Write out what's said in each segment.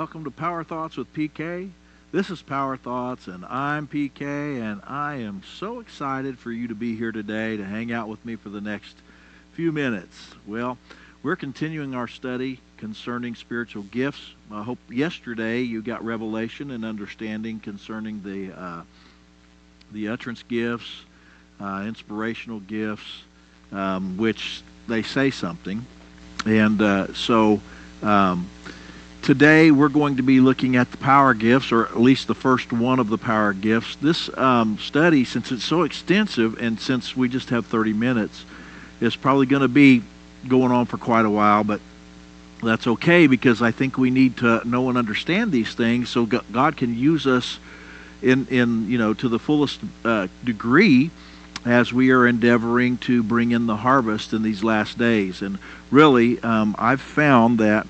Welcome to Power Thoughts with PK. This is Power Thoughts and I'm PK and I am so excited for you to be here today to hang out with me for the next few minutes. Well, we're continuing our study concerning spiritual gifts. I hope yesterday you got revelation and understanding concerning the uh, the utterance gifts, uh, inspirational gifts, um, which they say something. And uh, so um, today we're going to be looking at the power gifts, or at least the first one of the power gifts. This um, study, since it's so extensive and since we just have 30 minutes, is probably going to be going on for quite a while, but that's okay because I think we need to know and understand these things so God can use us in, in you know, to the fullest uh, degree as we are endeavoring to bring in the harvest in these last days. And really, um, I've found that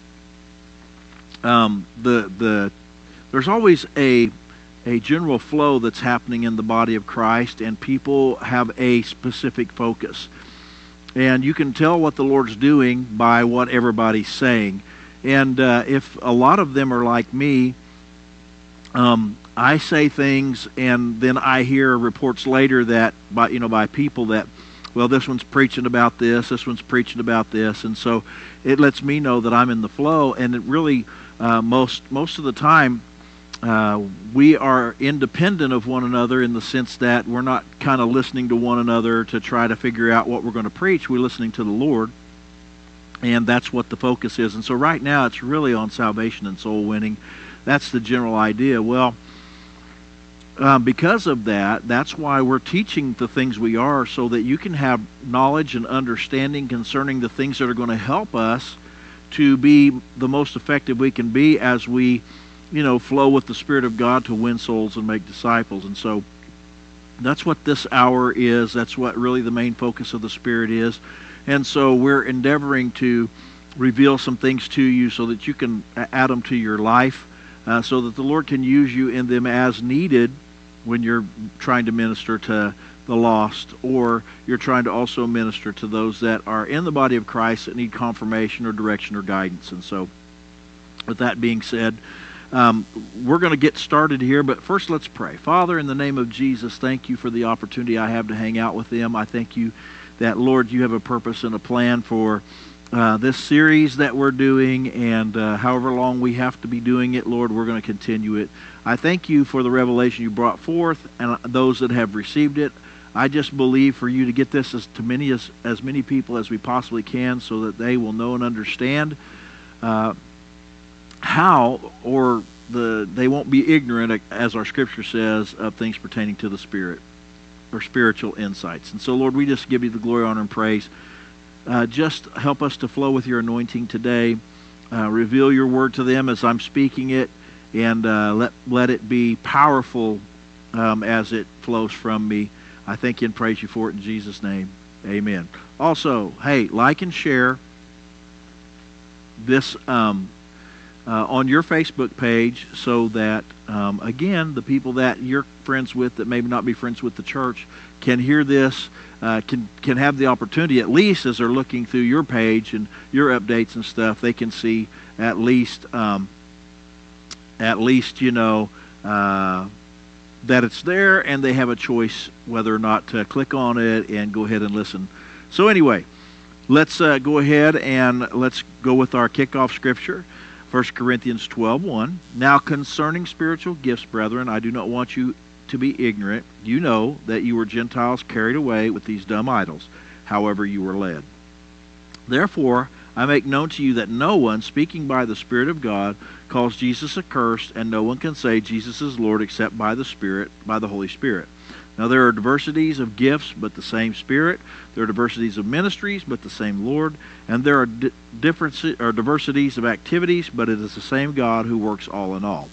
um, the the there's always a a general flow that's happening in the body of Christ, and people have a specific focus. And you can tell what the Lord's doing by what everybody's saying. And uh, if a lot of them are like me, um, I say things, and then I hear reports later that by you know by people that, well, this one's preaching about this, this one's preaching about this, and so it lets me know that I'm in the flow. And it really, uh, most most of the time, uh, we are independent of one another in the sense that we're not kind of listening to one another to try to figure out what we're going to preach. We're listening to the Lord, and that's what the focus is. And so right now, it's really on salvation and soul winning. That's the general idea. Well um, because of that, that's why we're teaching the things we are so that you can have knowledge and understanding concerning the things that are going to help us to be the most effective we can be as we, you know, flow with the Spirit of God to win souls and make disciples. And so that's what this hour is. That's what really the main focus of the Spirit is. And so we're endeavoring to reveal some things to you so that you can add them to your life, uh, so that the Lord can use you in them as needed when you're trying to minister to the lost, or you're trying to also minister to those that are in the body of Christ that need confirmation or direction or guidance. And so, with that being said, um, we're going to get started here, but first let's pray. Father, in the name of Jesus, thank you for the opportunity I have to hang out with them. I thank you that, Lord, you have a purpose and a plan for uh, this series that we're doing, and uh, however long we have to be doing it, Lord, we're going to continue it. I thank you for the revelation you brought forth and those that have received it. I just believe for you to get this as to many as, as many people as we possibly can so that they will know and understand uh, how or the they won't be ignorant as our scripture says of things pertaining to the spirit or spiritual insights. And so Lord, we just give you the glory, honor, and praise. Uh, just help us to flow with your anointing today. Uh, reveal your word to them as I'm speaking it, and uh, let let it be powerful um, as it flows from me. I thank you and praise you for it in Jesus' name. Amen. Also, hey, like and share this um, uh, on your Facebook page so that, um, again, the people that you're friends with that maybe not be friends with the church can hear this, uh, can can have the opportunity at least as they're looking through your page and your updates and stuff, they can see at least um, at least you know uh, that it's there and they have a choice whether or not to click on it and go ahead and listen. So, anyway, let's uh, go ahead and let's go with our kickoff scripture. 1 Corinthians 12 1. Now, concerning spiritual gifts, brethren, I do not want you to be ignorant. You know that you were Gentiles carried away with these dumb idols, however you were led. Therefore, I make known to you that no one, speaking by the Spirit of God, calls Jesus accursed, and no one can say Jesus is Lord except by the Spirit, by the Holy Spirit. Now there are diversities of gifts, but the same Spirit. There are diversities of ministries, but the same Lord. And there are di- differences or diversities of activities, but it is the same God who works all in all.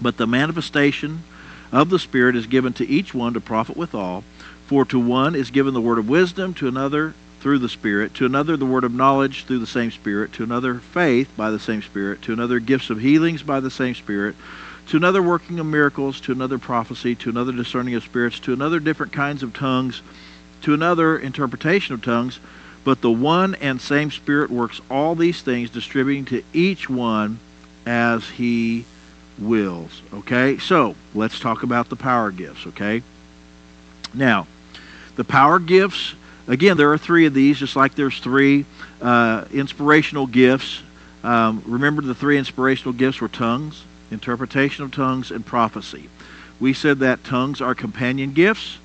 But the manifestation of the Spirit is given to each one to profit withal. For to one is given the word of wisdom, to another through the Spirit, to another the word of knowledge through the same Spirit, to another faith by the same Spirit, to another gifts of healings by the same Spirit, to another working of miracles, to another prophecy, to another discerning of spirits, to another different kinds of tongues, to another interpretation of tongues. But the one and same Spirit works all these things, distributing to each one as he wills. Okay? So, let's talk about the power gifts, okay? Now, the power gifts Again, there are three of these, just like there's three uh, inspirational gifts. Um, remember, the three inspirational gifts were tongues, interpretation of tongues, and prophecy. We said that tongues are companion gifts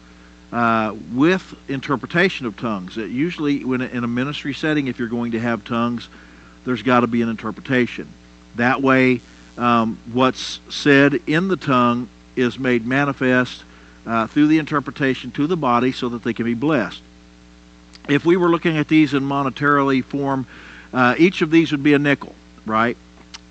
uh, with interpretation of tongues. It usually, when in a ministry setting, if you're going to have tongues, there's got to be an interpretation. That way, um, what's said in the tongue is made manifest uh, through the interpretation to the body so that they can be blessed if we were looking at these in monetarily form, uh, each of these would be a nickel, right?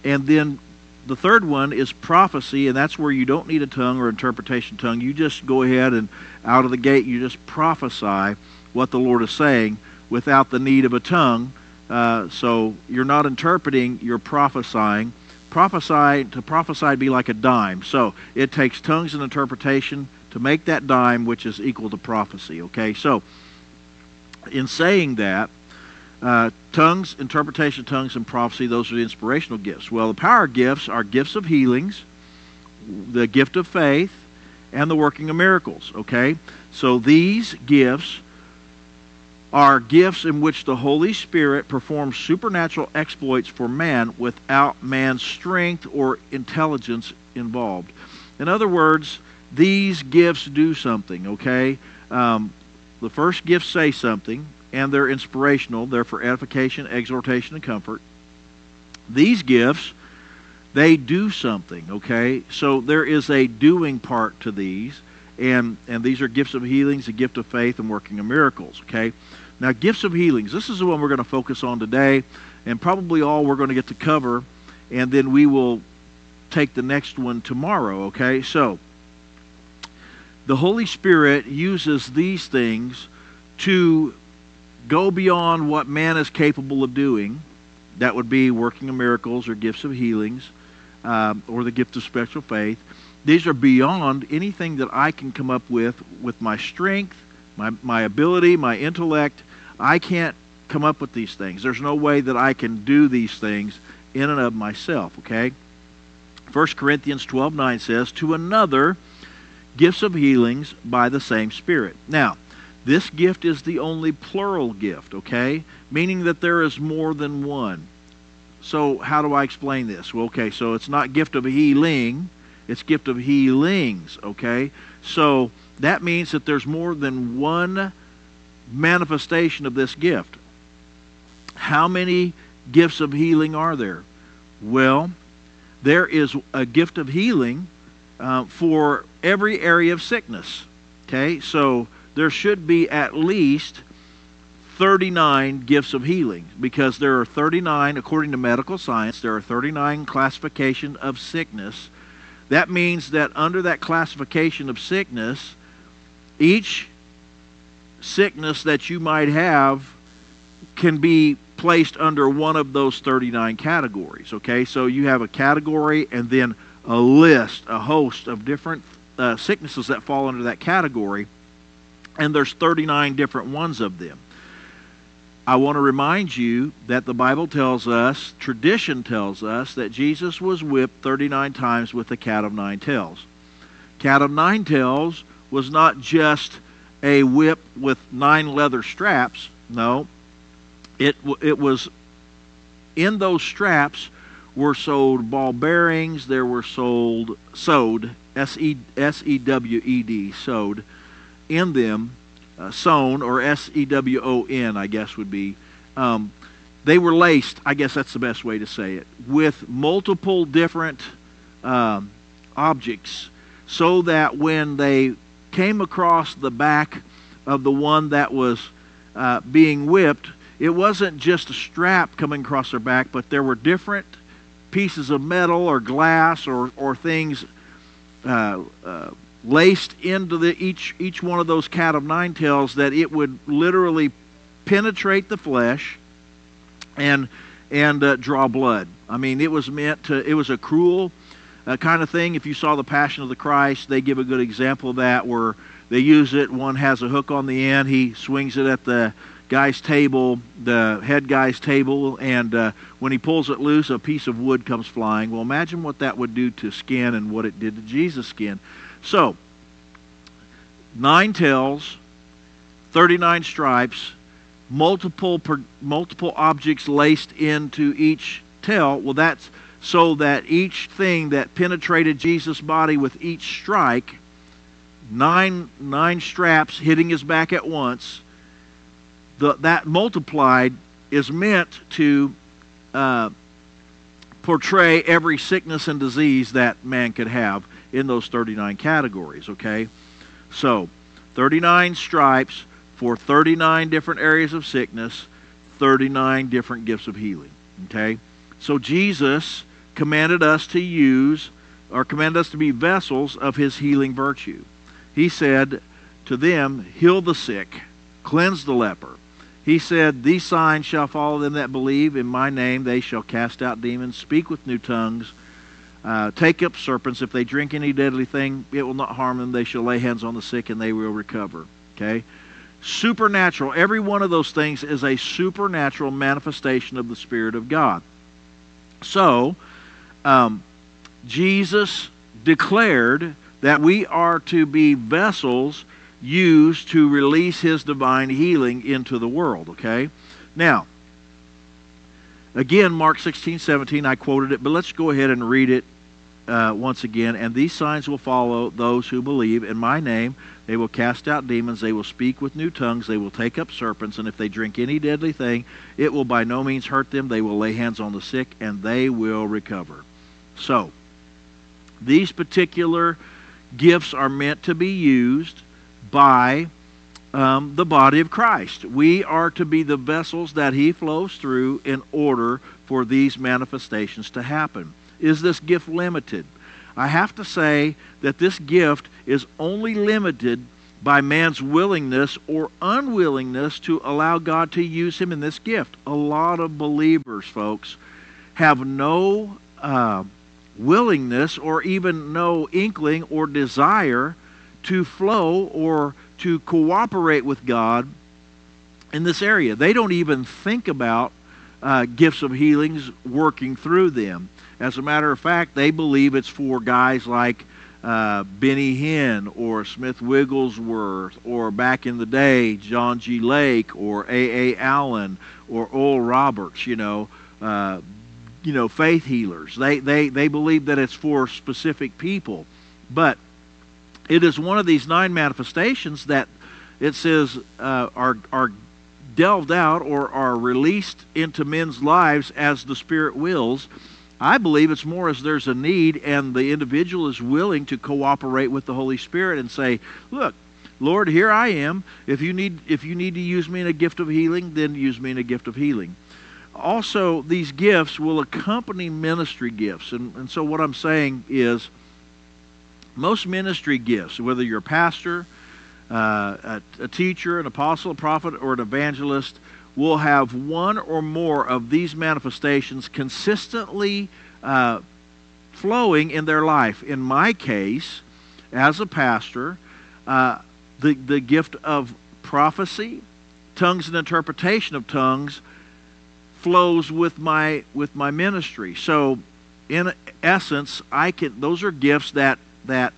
And then the third one is prophecy, and that's where you don't need a tongue or interpretation tongue. You just go ahead and out of the gate, you just prophesy what the Lord is saying without the need of a tongue. Uh, so you're not interpreting, you're prophesying. Prophesy to prophesy be like a dime. So it takes tongues and interpretation to make that dime, which is equal to prophecy. Okay, so in saying that, uh, tongues, interpretation of tongues, and prophecy, those are the inspirational gifts. Well, the power gifts are gifts of healings, the gift of faith, and the working of miracles. Okay? So these gifts are gifts in which the Holy Spirit performs supernatural exploits for man without man's strength or intelligence involved. In other words, these gifts do something, okay? Um, the first gifts say something, and they're inspirational. They're for edification, exhortation, and comfort. These gifts, they do something, okay? So there is a doing part to these, and, and these are gifts of healings, a gift of faith, and working of miracles, okay? Now, gifts of healings, this is the one we're going to focus on today, and probably all we're going to get to cover, and then we will take the next one tomorrow, okay? So, the Holy Spirit uses these things to go beyond what man is capable of doing. That would be working of miracles or gifts of healings um, or the gift of special faith. These are beyond anything that I can come up with with my strength, my, my ability, my intellect. I can't come up with these things. There's no way that I can do these things in and of myself, okay? 1 Corinthians 12 9 says, To another, gifts of healings by the same Spirit. Now, this gift is the only plural gift, okay? Meaning that there is more than one. So, how do I explain this? Well, okay, so it's not gift of healing, it's gift of healings, okay? So, that means that there's more than one manifestation of this gift. How many gifts of healing are there? Well, there is a gift of healing uh, for every area of sickness. Okay, so there should be at least 39 gifts of healing because there are 39, according to medical science, there are 39 classification of sickness. That means that under that classification of sickness, each sickness that you might have can be placed under one of those 39 categories. Okay, so you have a category and then a list, a host of different uh, sicknesses that fall under that category, and there's 39 different ones of them. I want to remind you that the Bible tells us, tradition tells us, that Jesus was whipped 39 times with the cat of nine tails. cat of nine tails was not just a whip with nine leather straps. No, it it was in those straps were sold ball bearings. There were sold sewed S E S E W E D sewed in them, uh, sewn or S E W O N I guess would be. Um, they were laced. I guess that's the best way to say it with multiple different um, objects, so that when they came across the back of the one that was uh, being whipped, it wasn't just a strap coming across their back, but there were different pieces of metal or glass or, or things uh, uh, laced into the, each, each one of those cat of nine tails that it would literally penetrate the flesh and, and uh, draw blood. I mean, it was meant to, it was a cruel uh, kind of thing. If you saw the Passion of the Christ, they give a good example of that where they use it. One has a hook on the end. He swings it at the guy's table, the head guy's table, and uh, when he pulls it loose, a piece of wood comes flying. Well, imagine what that would do to skin and what it did to Jesus' skin. So, nine tails, 39 stripes, multiple per, multiple objects laced into each tail. Well, that's so that each thing that penetrated Jesus' body with each strike, nine nine straps hitting his back at once the, that multiplied is meant to uh, portray every sickness and disease that man could have in those 39 categories, okay? So, 39 stripes for 39 different areas of sickness, 39 different gifts of healing, okay? So, Jesus commanded us to use or commanded us to be vessels of his healing virtue. He said to them, Heal the sick, cleanse the leper, he said, These signs shall follow them that believe. In my name they shall cast out demons, speak with new tongues, uh, take up serpents. If they drink any deadly thing, it will not harm them. They shall lay hands on the sick and they will recover. Okay? Supernatural. Every one of those things is a supernatural manifestation of the Spirit of God. So, um, Jesus declared that we are to be vessels used to release his divine healing into the world, okay? Now, again, Mark 16, 17, I quoted it, but let's go ahead and read it uh, once again. And these signs will follow those who believe. In my name, they will cast out demons, they will speak with new tongues, they will take up serpents, and if they drink any deadly thing, it will by no means hurt them. They will lay hands on the sick, and they will recover. So, these particular gifts are meant to be used by um, the body of Christ. We are to be the vessels that He flows through in order for these manifestations to happen. Is this gift limited? I have to say that this gift is only limited by man's willingness or unwillingness to allow God to use him in this gift. A lot of believers, folks, have no uh, willingness or even no inkling or desire to flow or to cooperate with God in this area. They don't even think about uh, gifts of healings working through them. As a matter of fact, they believe it's for guys like uh, Benny Hinn or Smith Wigglesworth or back in the day John G. Lake or A. A. Allen or Oral Roberts. You know, uh, you know, faith healers. They they they believe that it's for specific people, but it is one of these nine manifestations that it says uh, are, are delved out or are released into men's lives as the Spirit wills. I believe it's more as there's a need and the individual is willing to cooperate with the Holy Spirit and say, look, Lord, here I am. If you need if you need to use me in a gift of healing, then use me in a gift of healing. Also, these gifts will accompany ministry gifts. And, and so what I'm saying is most ministry gifts, whether you're a pastor, uh, a, a teacher, an apostle, a prophet, or an evangelist, will have one or more of these manifestations consistently uh, flowing in their life. In my case, as a pastor, uh, the, the gift of prophecy, tongues and interpretation of tongues flows with my with my ministry. So in essence, I can those are gifts that that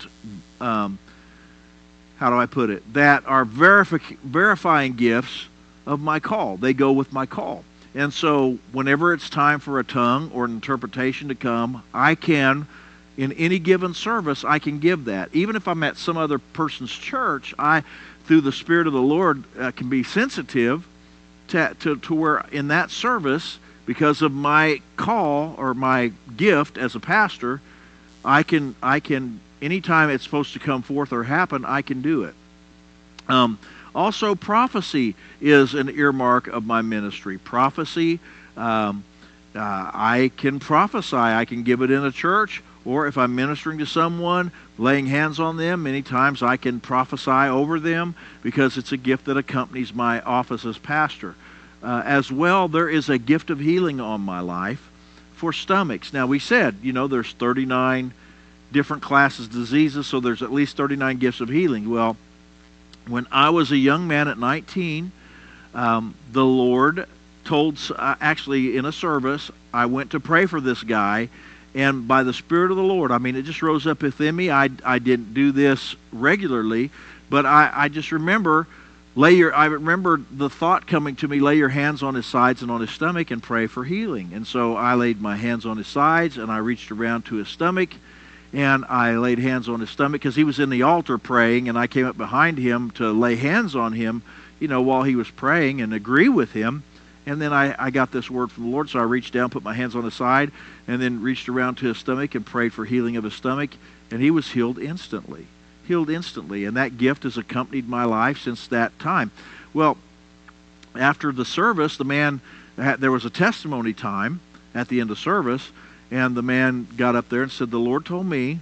um, how do I put it? That are verifi- verifying gifts of my call. They go with my call. And so, whenever it's time for a tongue or an interpretation to come, I can, in any given service, I can give that. Even if I'm at some other person's church, I, through the Spirit of the Lord, uh, can be sensitive to, to, to where in that service, because of my call or my gift as a pastor, I can, I can, anytime it's supposed to come forth or happen, I can do it. Um, also, prophecy is an earmark of my ministry. Prophecy, um, uh, I can prophesy. I can give it in a church, or if I'm ministering to someone, laying hands on them, many times I can prophesy over them because it's a gift that accompanies my office as pastor. Uh, as well, there is a gift of healing on my life for stomachs. Now, we said, you know, there's 39 different classes diseases, so there's at least 39 gifts of healing. Well, when I was a young man at 19, um, the Lord told, uh, actually in a service, I went to pray for this guy, and by the Spirit of the Lord, I mean, it just rose up within me. I, I didn't do this regularly, but I, I just remember lay your i remember the thought coming to me lay your hands on his sides and on his stomach and pray for healing and so i laid my hands on his sides and i reached around to his stomach and I laid hands on his stomach because he was in the altar praying, and I came up behind him to lay hands on him, you know, while he was praying and agree with him. And then I, I got this word from the Lord, so I reached down, put my hands on his side, and then reached around to his stomach and prayed for healing of his stomach, and he was healed instantly. Healed instantly. And that gift has accompanied my life since that time. Well, after the service, the man, there was a testimony time at the end of service and the man got up there and said, The Lord told me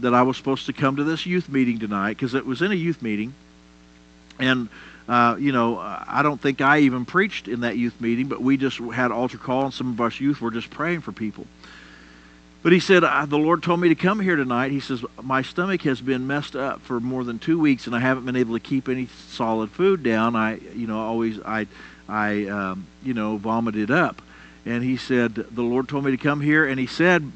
that I was supposed to come to this youth meeting tonight because it was in a youth meeting. And, uh, you know, I don't think I even preached in that youth meeting, but we just had altar call, and some of us youth were just praying for people. But he said, The Lord told me to come here tonight. He says, My stomach has been messed up for more than two weeks, and I haven't been able to keep any solid food down. I, you know, always, I, I, um, you know, vomited up and he said, The Lord told me to come here, and he said,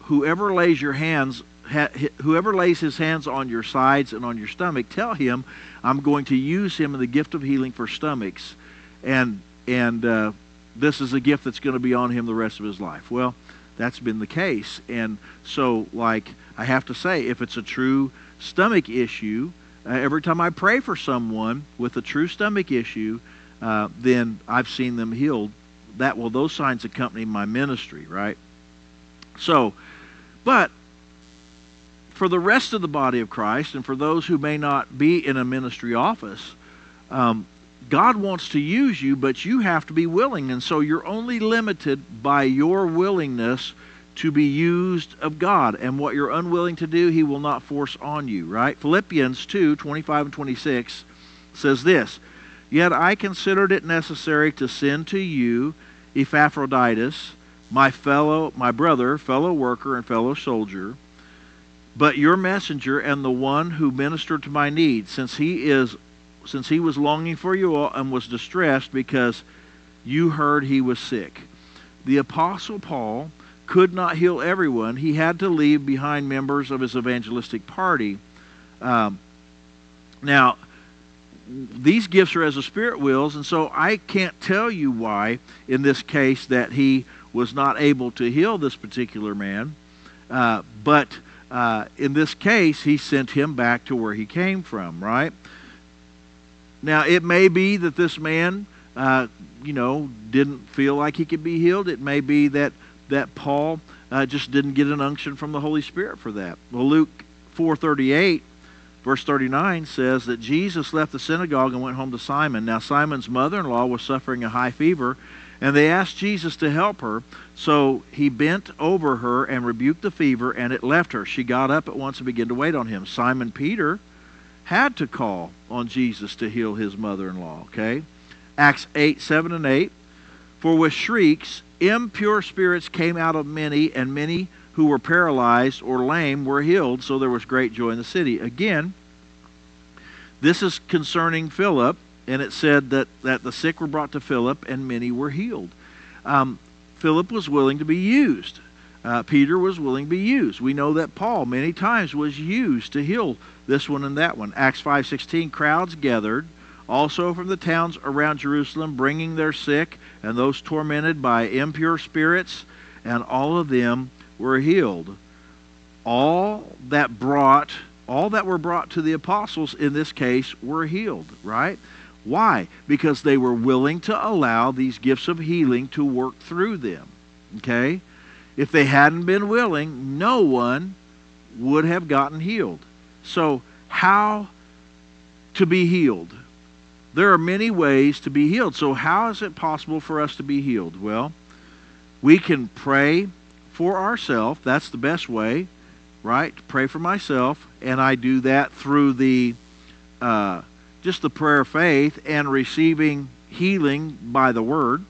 Whoever lays your hands, ha, whoever lays his hands on your sides and on your stomach, tell him I'm going to use him in the gift of healing for stomachs, and and uh, this is a gift that's going to be on him the rest of his life. Well, that's been the case, and so like I have to say, if it's a true stomach issue, uh, every time I pray for someone with a true stomach issue, uh, then I've seen them healed that will those signs accompany my ministry, right? So, but for the rest of the body of Christ and for those who may not be in a ministry office, um, God wants to use you, but you have to be willing. And so you're only limited by your willingness to be used of God. And what you're unwilling to do, He will not force on you, right? Philippians 2 25 and 26 says this Yet I considered it necessary to send to you Epaphroditus, my fellow, my brother, fellow worker, and fellow soldier, but your messenger and the one who ministered to my need, since he is since he was longing for you all and was distressed because you heard he was sick. The apostle Paul could not heal everyone. He had to leave behind members of his evangelistic party. Um, now, these gifts are as the Spirit wills, and so I can't tell you why, in this case, that he was not able to heal this particular man. Uh, but uh, in this case, he sent him back to where he came from, right? Now, it may be that this man, uh, you know, didn't feel like he could be healed. It may be that, that Paul uh, just didn't get an unction from the Holy Spirit for that. Well, Luke 438 Verse 39 says that Jesus left the synagogue and went home to Simon. Now, Simon's mother in law was suffering a high fever, and they asked Jesus to help her. So he bent over her and rebuked the fever, and it left her. She got up at once and began to wait on him. Simon Peter had to call on Jesus to heal his mother in law, okay? Acts 8, 7, and 8. For with shrieks, impure spirits came out of many, and many who were paralyzed or lame were healed, so there was great joy in the city. Again, this is concerning Philip, and it said that, that the sick were brought to Philip, and many were healed. Um, Philip was willing to be used. uh, Peter was willing to be used. We know that Paul many times was used to heal this one and that one. Acts 5:16 crowds gathered also from the towns around Jerusalem bringing their sick and those tormented by impure spirits and all of them were healed. All that brought all that were brought to the apostles in this case were healed, right? Why? Because they were willing to allow these gifts of healing to work through them. Okay? If they hadn't been willing, no one would have gotten healed. So, how to be healed? There are many ways to be healed. So, how is it possible for us to be healed? Well, we can pray for ourselves. That's the best way, right? To pray for myself. And I do that through the uh, just the prayer of faith and receiving healing by the word.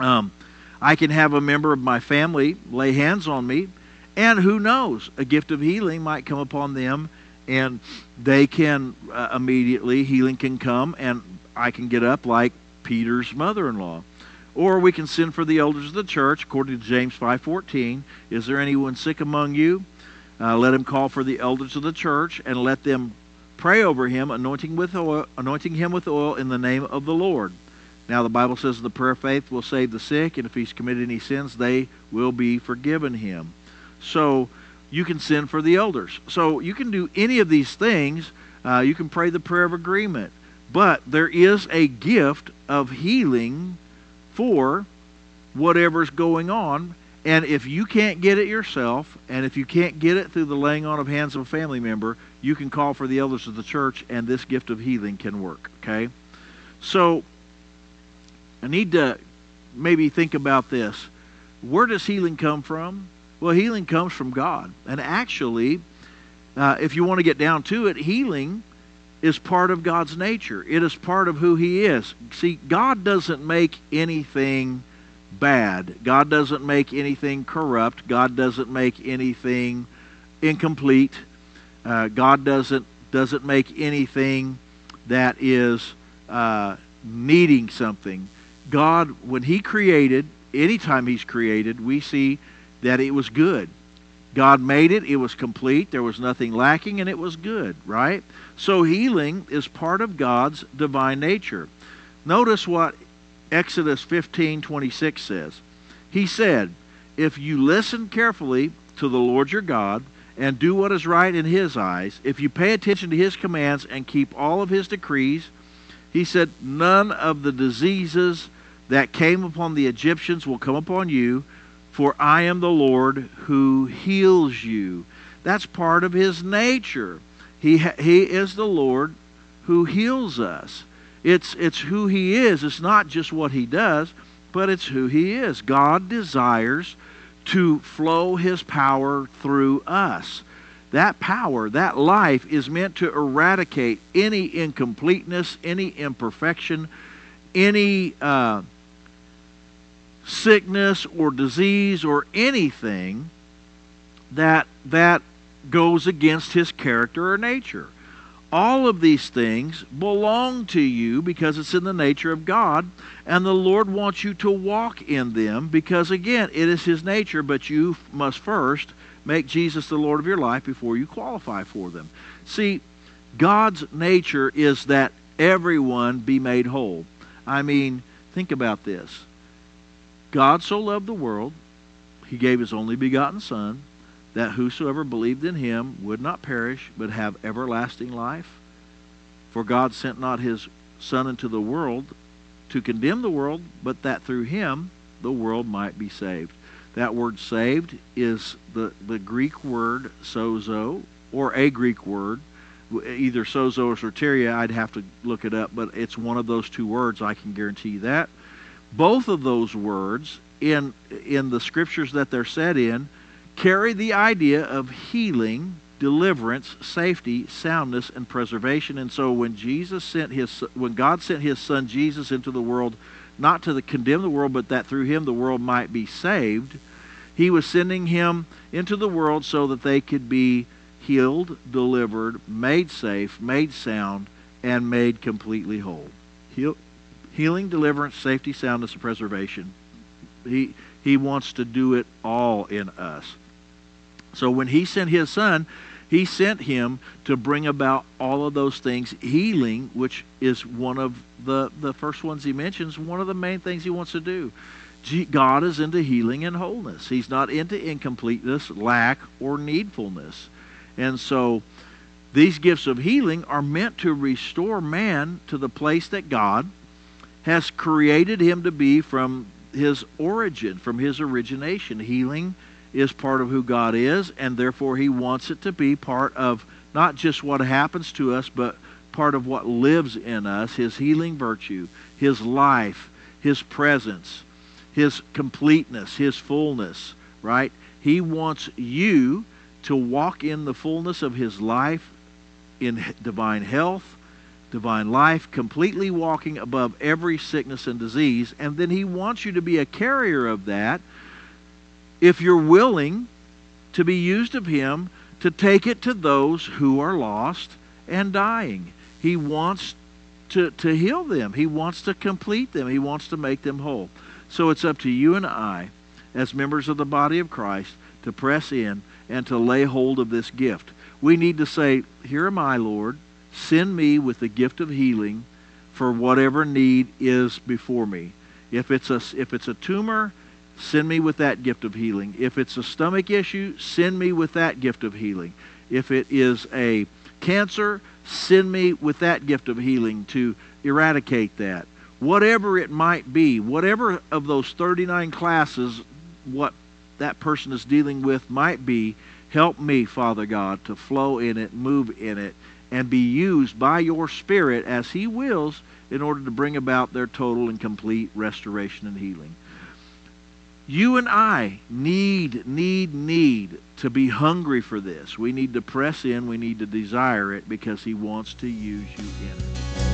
Um, I can have a member of my family lay hands on me, and who knows, a gift of healing might come upon them, and they can uh, immediately, healing can come, and I can get up like Peter's mother in law. Or we can send for the elders of the church, according to James 5.14. Is there anyone sick among you? Uh, let him call for the elders of the church, and let them pray over him, anointing, with oil, anointing him with oil in the name of the Lord. Now, the Bible says the prayer of faith will save the sick, and if he's committed any sins, they will be forgiven him. So, you can send for the elders. So, you can do any of these things. Uh, you can pray the prayer of agreement. But there is a gift of healing for whatever's going on. And if you can't get it yourself, and if you can't get it through the laying on of hands of a family member, you can call for the elders of the church, and this gift of healing can work. Okay? So, I need to maybe think about this. Where does healing come from? Well, healing comes from God. And actually, uh, if you want to get down to it, healing is part of God's nature. It is part of who He is. See, God doesn't make anything bad. God doesn't make anything corrupt. God doesn't make anything incomplete. Uh, God doesn't doesn't make anything that is uh, needing something. God, when He created, anytime He's created, we see that it was good. God made it, it was complete, there was nothing lacking, and it was good, right? So healing is part of God's divine nature. Notice what Exodus 15 26 says. He said, If you listen carefully to the Lord your God, and do what is right in his eyes, if you pay attention to his commands and keep all of his decrees, he said, None of the diseases that came upon the Egyptians will come upon you, for I am the Lord who heals you. That's part of his nature. He, he is the Lord who heals us. It's, it's who he is. It's not just what he does, but it's who he is. God desires to flow his power through us. That power, that life, is meant to eradicate any incompleteness, any imperfection, any uh, sickness or disease or anything that that goes against his character or nature. All of these things belong to you because it's in the nature of God, and the Lord wants you to walk in them because, again, it is His nature, but you must first make Jesus the Lord of your life before you qualify for them. See, God's nature is that everyone be made whole. I mean, think about this. God so loved the world, He gave His only begotten Son that whosoever believed in him would not perish, but have everlasting life. For God sent not his Son into the world to condemn the world, but that through him the world might be saved. That word saved is the, the Greek word sozo, or a Greek word, either sozo or soteria. I'd have to look it up, but it's one of those two words. I can guarantee you that. Both of those words in in the scriptures that they're set in carry the idea of healing, deliverance, safety, soundness, and preservation. And so when Jesus sent his when God sent his son Jesus into the world, not to the, condemn the world, but that through him the world might be saved, he was sending him into the world so that they could be healed, delivered, made safe, made sound, and made completely whole. Healing, deliverance, safety, soundness, and preservation. He He wants to do it all in us. So when he sent his son, he sent him to bring about all of those things, healing, which is one of the, the first ones he mentions, one of the main things he wants to do. God is into healing and wholeness. He's not into incompleteness, lack, or needfulness. And so these gifts of healing are meant to restore man to the place that God has created him to be from his origin, from his origination. Healing is part of who God is, and therefore he wants it to be part of not just what happens to us, but part of what lives in us, his healing virtue, his life, his presence, his completeness, his fullness, right? He wants you to walk in the fullness of his life in divine health, divine life, completely walking above every sickness and disease. And then he wants you to be a carrier of that if you're willing to be used of him to take it to those who are lost and dying. He wants to, to heal them. He wants to complete them. He wants to make them whole. So it's up to you and I, as members of the body of Christ, to press in and to lay hold of this gift. We need to say, Here am I, Lord. Send me with the gift of healing for whatever need is before me. If it's a, if it's a tumor, send me with that gift of healing. If it's a stomach issue, send me with that gift of healing. If it is a cancer, send me with that gift of healing to eradicate that whatever it might be, whatever of those 39 classes, what that person is dealing with might be, help me, Father God, to flow in it, move in it, and be used by your Spirit as He wills in order to bring about their total and complete restoration and healing. You and I need, need, need to be hungry for this. We need to press in. We need to desire it because He wants to use you in it.